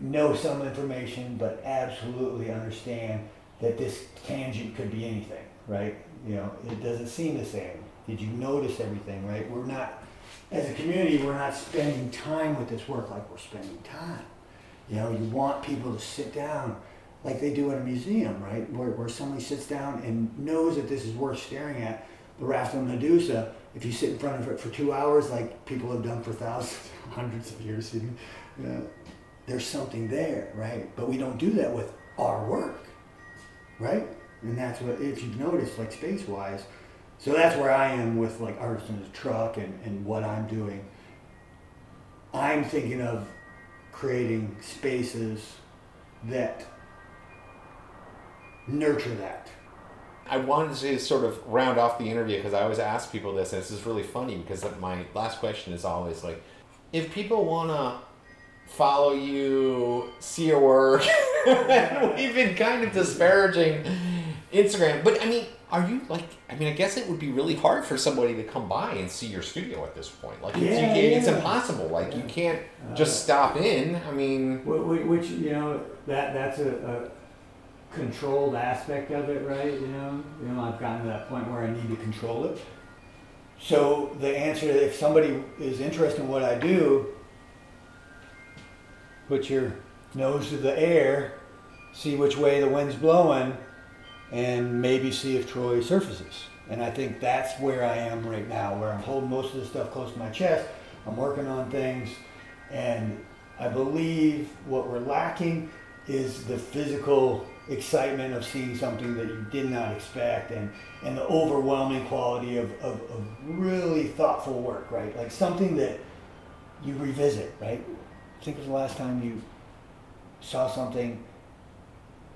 know some information, but absolutely understand that this tangent could be anything, right? You know, it doesn't seem the same. Did you notice everything, right? We're not, as a community, we're not spending time with this work like we're spending time. You know, you want people to sit down like they do in a museum, right? Where, where somebody sits down and knows that this is worth staring at. The Raft of Medusa, if you sit in front of it for two hours, like people have done for thousands, hundreds of years, know, there's something there, right? But we don't do that with our work, right? And that's what, if you've noticed, like space wise, so that's where I am with like artists in the truck and, and what I'm doing. I'm thinking of creating spaces that nurture that. I wanted to sort of round off the interview because I always ask people this, and this is really funny because my last question is always like, if people want to follow you, see your work, we've been kind of disparaging Instagram, but I mean, are you like? I mean, I guess it would be really hard for somebody to come by and see your studio at this point. Like, it's, Yeah, it's yeah. impossible. Like, you can't uh, just stop in. I mean, Wh- wh- Which, you know, that, that's a, a controlled aspect of it, right, you know? You know, I've gotten to that point where I need to control it. So the answer, if somebody is interested in what I do, put your nose to the air, see which way the wind's blowing, and maybe see if Troy surfaces. And I think that's where I am right now, where I'm holding most of the stuff close to my chest. I'm working on things, and I believe what we're lacking is the physical excitement of seeing something that you did not expect and, and the overwhelming quality of, of, of really thoughtful work, right? Like something that you revisit, right? Think of the last time you saw something,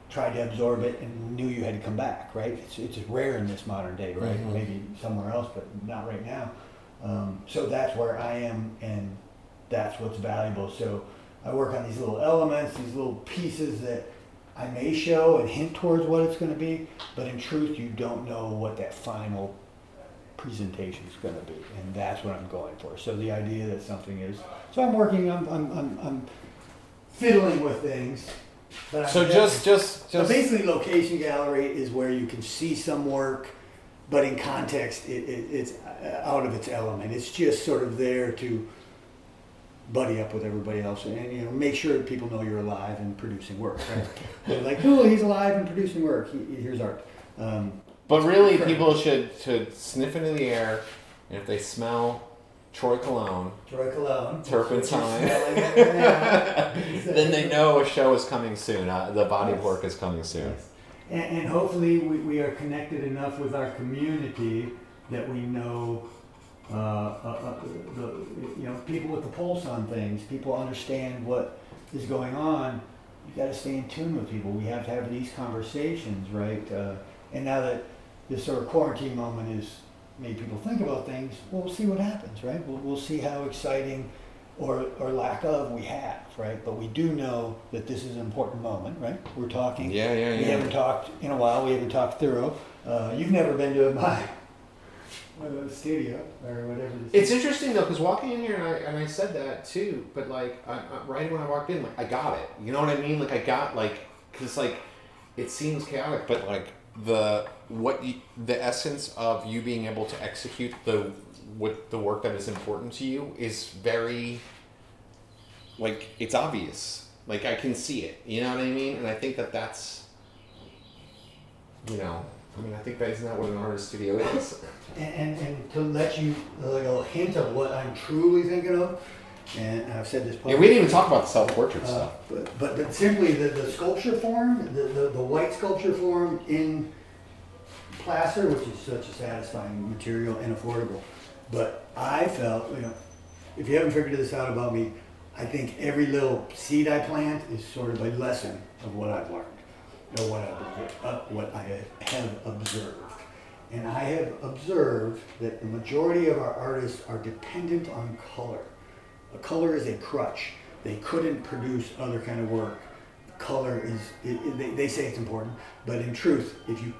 tried to absorb it, and knew you had to come back, right? It's, it's rare in this modern day, right? Mhm. Maybe somewhere else, but not right now. Um, so that's where I am, and that's what's valuable. So I work on these little elements, these little pieces that I may show and hint towards what it's going to be, but in truth, you don't know what that final presentation is going to be, and that's what I'm going for. So the idea that something is, so I'm working, I'm, I'm, I'm, I'm fiddling with things. So definitely- just, just, so basically, location gallery is where you can see some work, but in context, it, it, it's out of its element. It's just sort of there to buddy up with everybody else and you know make sure that people know you're alive and producing work. Right? They're like, cool, he's alive and producing work. He, here's art. Um, But really, people should should sniff into the air, and if they smell Troy Cologne, Troy Cologne. Turpentine. Smelling it now. then they know a show is coming soon. Uh, the body of work is coming soon. Yes. And, and hopefully we, we are connected enough with our community that we know, uh, uh, uh, the, you know, people with the pulse on things, people understand what is going on. You gotta stay in tune with people. We have to have these conversations, right? Uh, and now that this sort of quarantine moment has made people think about things, well, we'll see what happens, right? We'll, we'll see how exciting or, or lack of we have, right? But we do know that this is an important moment, right? We're talking. Yeah, yeah, yeah. We haven't talked in a while. We haven't talked thorough. Uh, you've never been to a my uh, or whatever. It's interesting though, because walking in here, and I, and I said that too, but like, I, I, right when I walked in, like, I got it. You know what I mean? Like, I got, like, because, like, it seems chaotic, but, like, the, what you, the essence of you being able to execute the, what the work that is important to you is very, like, it's obvious. Like, I can see it. You know what I mean? And I think that that's, you know, I mean, I think that isn't that what an artist studio is. And, and, and to let you like a hint of what I'm truly thinking of, and I've said this. Yeah, we didn't even talk about the self portrait Uh, stuff. but, but but simply the, the sculpture form, the, the, the white sculpture form in plaster, which is such a satisfying material and affordable. But I felt, you know, if you haven't figured this out about me, I think every little seed I plant is sort of a lesson of what I've learned or what I've uh, what I have observed. And I have observed that the majority of our artists are dependent on color. A color is a crutch. They couldn't produce other kind of work. Color is, it, it- they, they say it's important, but in truth, if you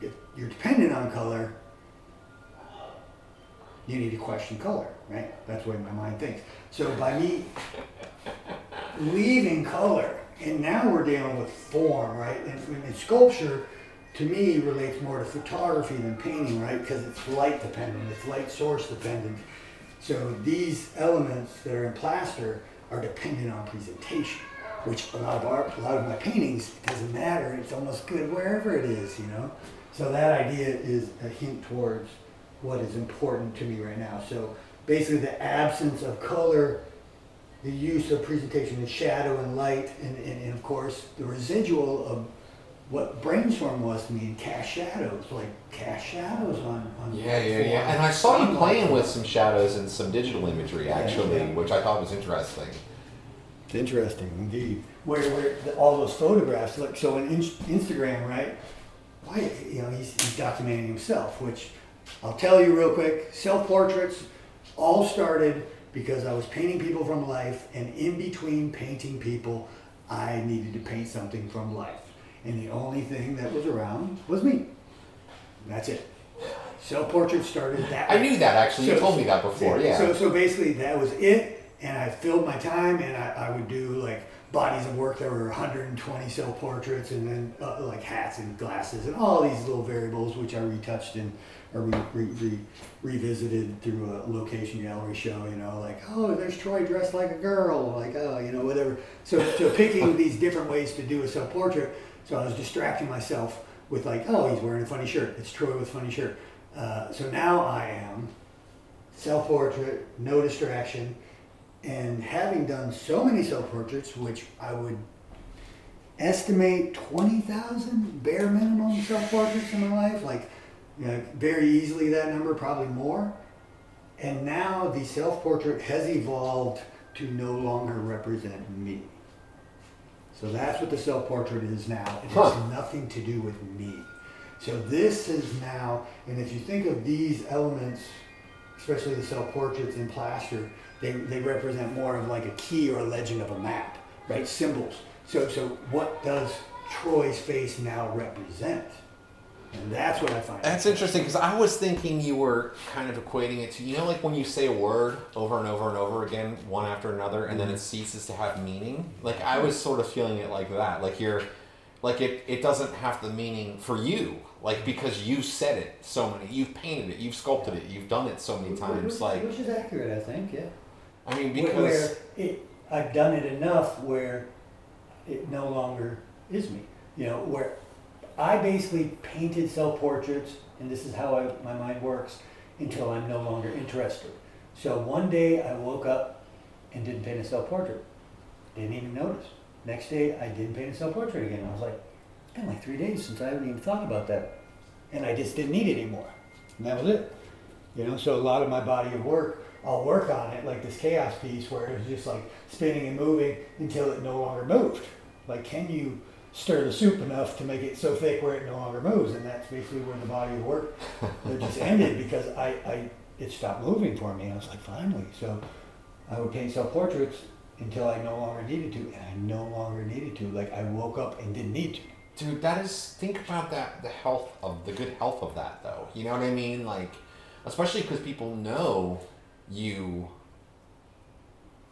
if you're dependent on color, you need to question color, right? That's the way my mind thinks. So by me leaving color, and now we're dealing with form, right? And, and sculpture, to me, relates more to photography than painting, right? Because it's light dependent, it's light source dependent. So these elements that are in plaster are dependent on presentation. which a lot of art, a lot of my paintings doesn't matter. It's almost good wherever it is, you know. So that idea is a hint towards what is important to me right now. So basically, the absence of color, the use of presentation of shadow and light, and, and, and of course the residual of what brainstorm was to me in cast shadows, like cast shadows on, on Yeah, yeah, yeah. And I saw you playing with some shadows and some digital imagery actually, yeah. which I thought was interesting. It's interesting indeed. Where, where the, all those photographs, like so on in, Instagram, right? Why you know he's, he's documenting himself, which I'll tell you real quick. Self portraits all started because I was painting people from life, and in between painting people, I needed to paint something from life, and the only thing that was around was me. That's it. Self portraits started that. I way. knew that actually. You told me that before. Yeah. So, so basically, that was it, and I filled my time, and I, I would do like bodies of work. There were 120 self portraits, and then uh, like hats and glasses, and all these little variables which I retouched and or re, re, re, revisited through a location gallery show. You know, like oh, there's Troy dressed like a girl, like oh, you know, whatever. So, so picking these different ways to do a self portrait. So I was distracting myself with like, oh, he's wearing a funny shirt. It's Troy with a funny shirt. Uh, so now I am self portrait, no distraction, and having done so many self portraits, which I would estimate 20,000 bare minimum self portraits in my life, like you know, very easily that number, probably more. And now the self portrait has evolved to no longer represent me. So that's what the self portrait is now. It Huh. has nothing to do with me. So this is now, and if you think of these elements, especially the self portraits in plaster, they, they represent more of like a key or a legend of a map, right? Symbols. So so what does Troy's face now represent? And that's what I find. That's interesting because I was thinking you were kind of equating it to you know like when you say a word over and over and over again, one after another, and then it mm-hmm. ceases to have meaning. Like I was sort of feeling it like that. Like you're, like it it doesn't have the meaning for you. Like because you said it so many, you've painted it, you've sculpted it, you've done it so many times. Which, Like which is accurate, I think. Yeah. I mean because where it, I've done it enough where it no longer is me. You know, where I basically painted self portraits, and this is how I, my mind works, until I'm no longer interested. So one day I woke up and didn't paint a self portrait. Didn't even notice. Next day I didn't paint a self portrait again. I was like, it's been like three days since I haven't even thought about that. And I just didn't need it anymore. And that was it. You know, so a lot of my body of work, I'll work on it, like this chaos piece where it was just like spinning and moving until it no longer moved. Like, can you stir the soup enough to make it so thick where it no longer moves? And that's basically where the body of work just ended because I, I it stopped moving for me. and I was like, finally. So I would paint self portraits until I no longer needed to, and I no longer needed to. Like I woke up and didn't need to. Dude, that is think about that the health of the good health of that though. You know what I mean? Like especially because people know you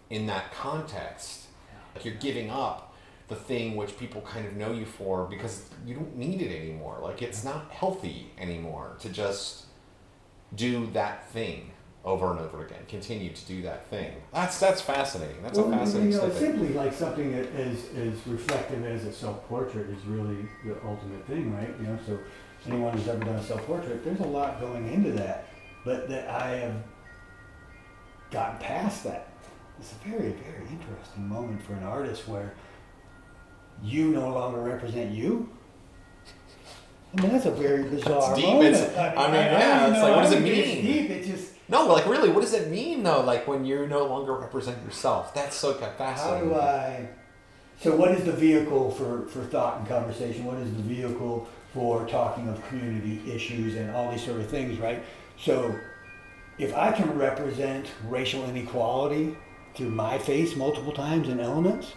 in that context. Like you're giving up the thing which people kind of know you for because you don't need it anymore. Like it's not healthy anymore to just do that thing over and over again. Continue to do that thing. That's that's fascinating. That's a Well, fascinating you know, simply like something that is as reflective as a self portrait is really the ultimate thing, right? You know, so anyone who's ever done a self portrait, there's a lot going into that, but that I have gotten past that. It's a very, very interesting moment for an artist where you no longer represent you. I mean, that's a very bizarre deep. moment. It's- I mean, don't yeah, even it's know like, what how does to it get mean? Deep. It just No, like really, what does it mean though? Like when you no longer represent yourself. That's so How do I? So, what is the vehicle for, for thought and conversation? What is the vehicle for talking of community issues and all these sort of things, right? So, if I can represent racial inequality through my face multiple times in elements,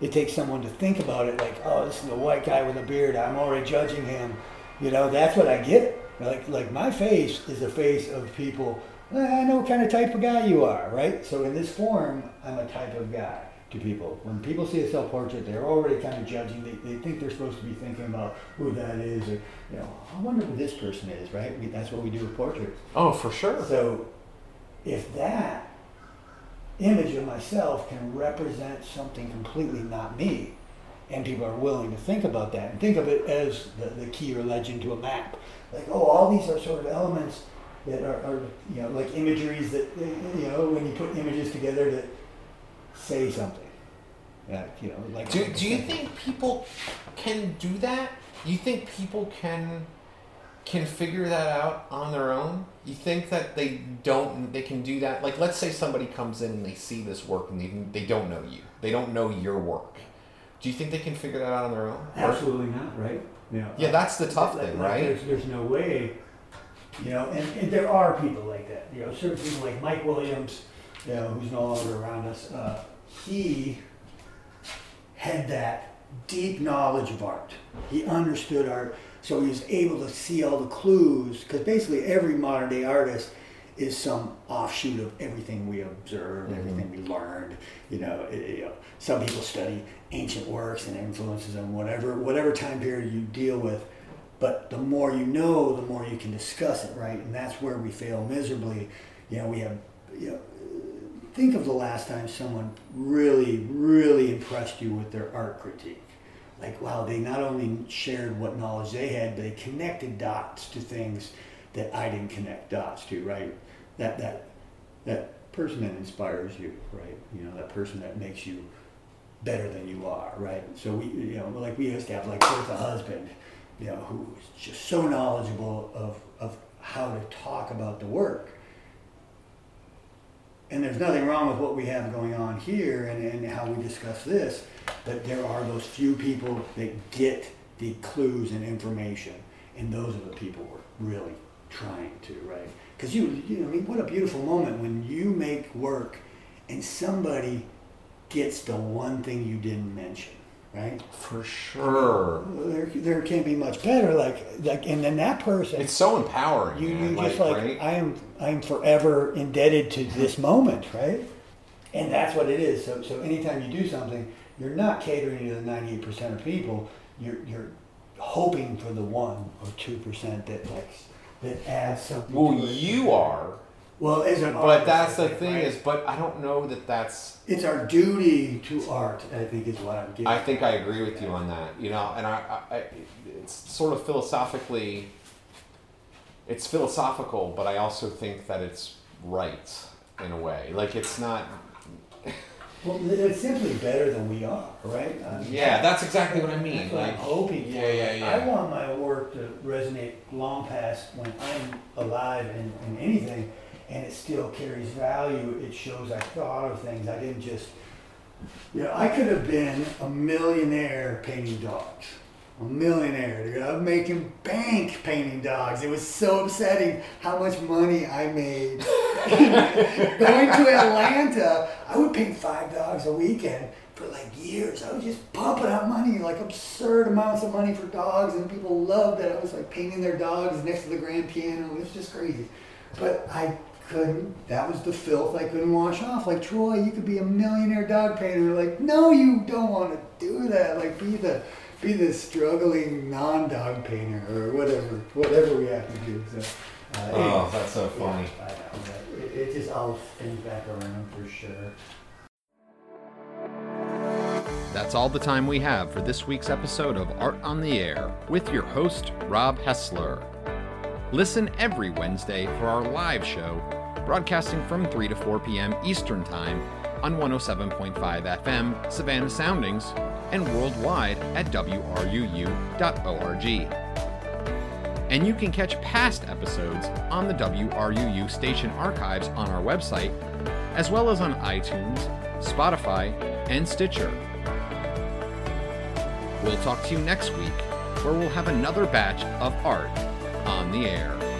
it takes someone to think about it like, oh, this is a white guy with a beard. I'm already judging him. You know, that's what I get. Like, like my face is a face of people. "Eh, I know what kind of type of guy you are, right? So in this form, I'm a type of guy to people. When people see a self-portrait, they're already kind of judging. They, they think they're supposed to be thinking about who that is, or you know, I wonder who this person is, right? We, that's what we do with portraits. oh, for sure. So, if that image of myself can represent something completely not me. And people are willing to think about that and think of it as the, the key or legend to a map. Like, oh, all these are sort of elements that are, are you know, like imageries that, eh, eh, you know, when you put images together that say something. Yeah, you know, like. Do, do you think people can do that? You think people can can figure that out on their own? You think that they don't they can do that? Like let's say somebody comes in and they see this work and they, they don't know you. They don't know your work. Do you think they can figure that out on their own? Absolutely not, right? Yeah. Yeah, that's the tough like, thing, like right? There's, there's no way, you know, and, and there are people like that. You know, certain people like Mike Williams, you know, who's no longer around us. Uh, he had that deep knowledge of art. He understood art, so he was able to see all the clues. Because basically, every modern day artist is some offshoot of everything we observed, mm-hmm. everything we learned. You know, it, you know, some people study ancient works and influences and whatever whatever time period you deal with. But the more you know, the more you can discuss it, right? And that's where we fail miserably. You know, we have you know think of the last time someone really, really impressed you with their art critique. Like, wow, they not only shared what knowledge they had, but they connected dots to things that I didn't connect dots to, right? That that that person that inspires you, right? You know, that person that makes you better than you are, right? So we, you know, like we used to have like there's a husband, you know, who was just so knowledgeable of of how to talk about the work and there's nothing wrong with what we have going on here and, and how we discuss this, but there are those few people that get the clues and information, and those are the people we're really trying to, right? Because you, you know, I mean, what a beautiful moment when you make work and somebody gets the one thing you didn't mention right? For sure. There, there can't be much better. Like, like, and then that person. It's so empowering. You, you just like, right? I am, I am forever indebted to this moment, right? And that's what it is. So, so anytime you do something, you're not catering to the 98% of people. You're, you're hoping for the one or two percent that like that adds something. Well, you are well, as an but that's the thing right? is, but I don't know that that's. It's our duty to art. I think is what I'm getting. I think I agree with you on that. You know, and I, I, it's sort of philosophically. It's philosophical, but I also think that it's right in a way. Like it's not. Well, it's simply better than we are, right? yeah, that's exactly what I mean. What like, I'm hoping yeah, yeah, yeah. I want my work to resonate long past when I'm alive in, in anything and it still carries value. It shows I thought of things. I didn't just, you know, I could have been a millionaire painting dogs. A millionaire, dude. I'm making bank painting dogs. It was so upsetting how much money I made. Going to Atlanta, I would paint five dogs a weekend for like years. I was just pumping out money, like absurd amounts of money for dogs, and people loved that I was like painting their dogs next to the grand piano. It was just crazy. But I couldn't, that was the filth I couldn't wash off. Like, Troy, you could be a millionaire dog painter. Like, no, you don't want to do that. Like, be the, be the struggling non-dog painter or whatever, whatever we have to do. So, uh, oh, that's so funny. Yeah, I know. It, it just all spins back around for sure. That's all the time we have for this week's episode of Art on the Air with your host, Rob Hessler. Listen every Wednesday for our live show, broadcasting from 3 to 4 p.m. Eastern Time on 107.5 FM Savannah Soundings and worldwide at WRUU.org. And you can catch past episodes on the WRUU station archives on our website, as well as on iTunes, Spotify, and Stitcher. We'll talk to you next week, where we'll have another batch of art on the air.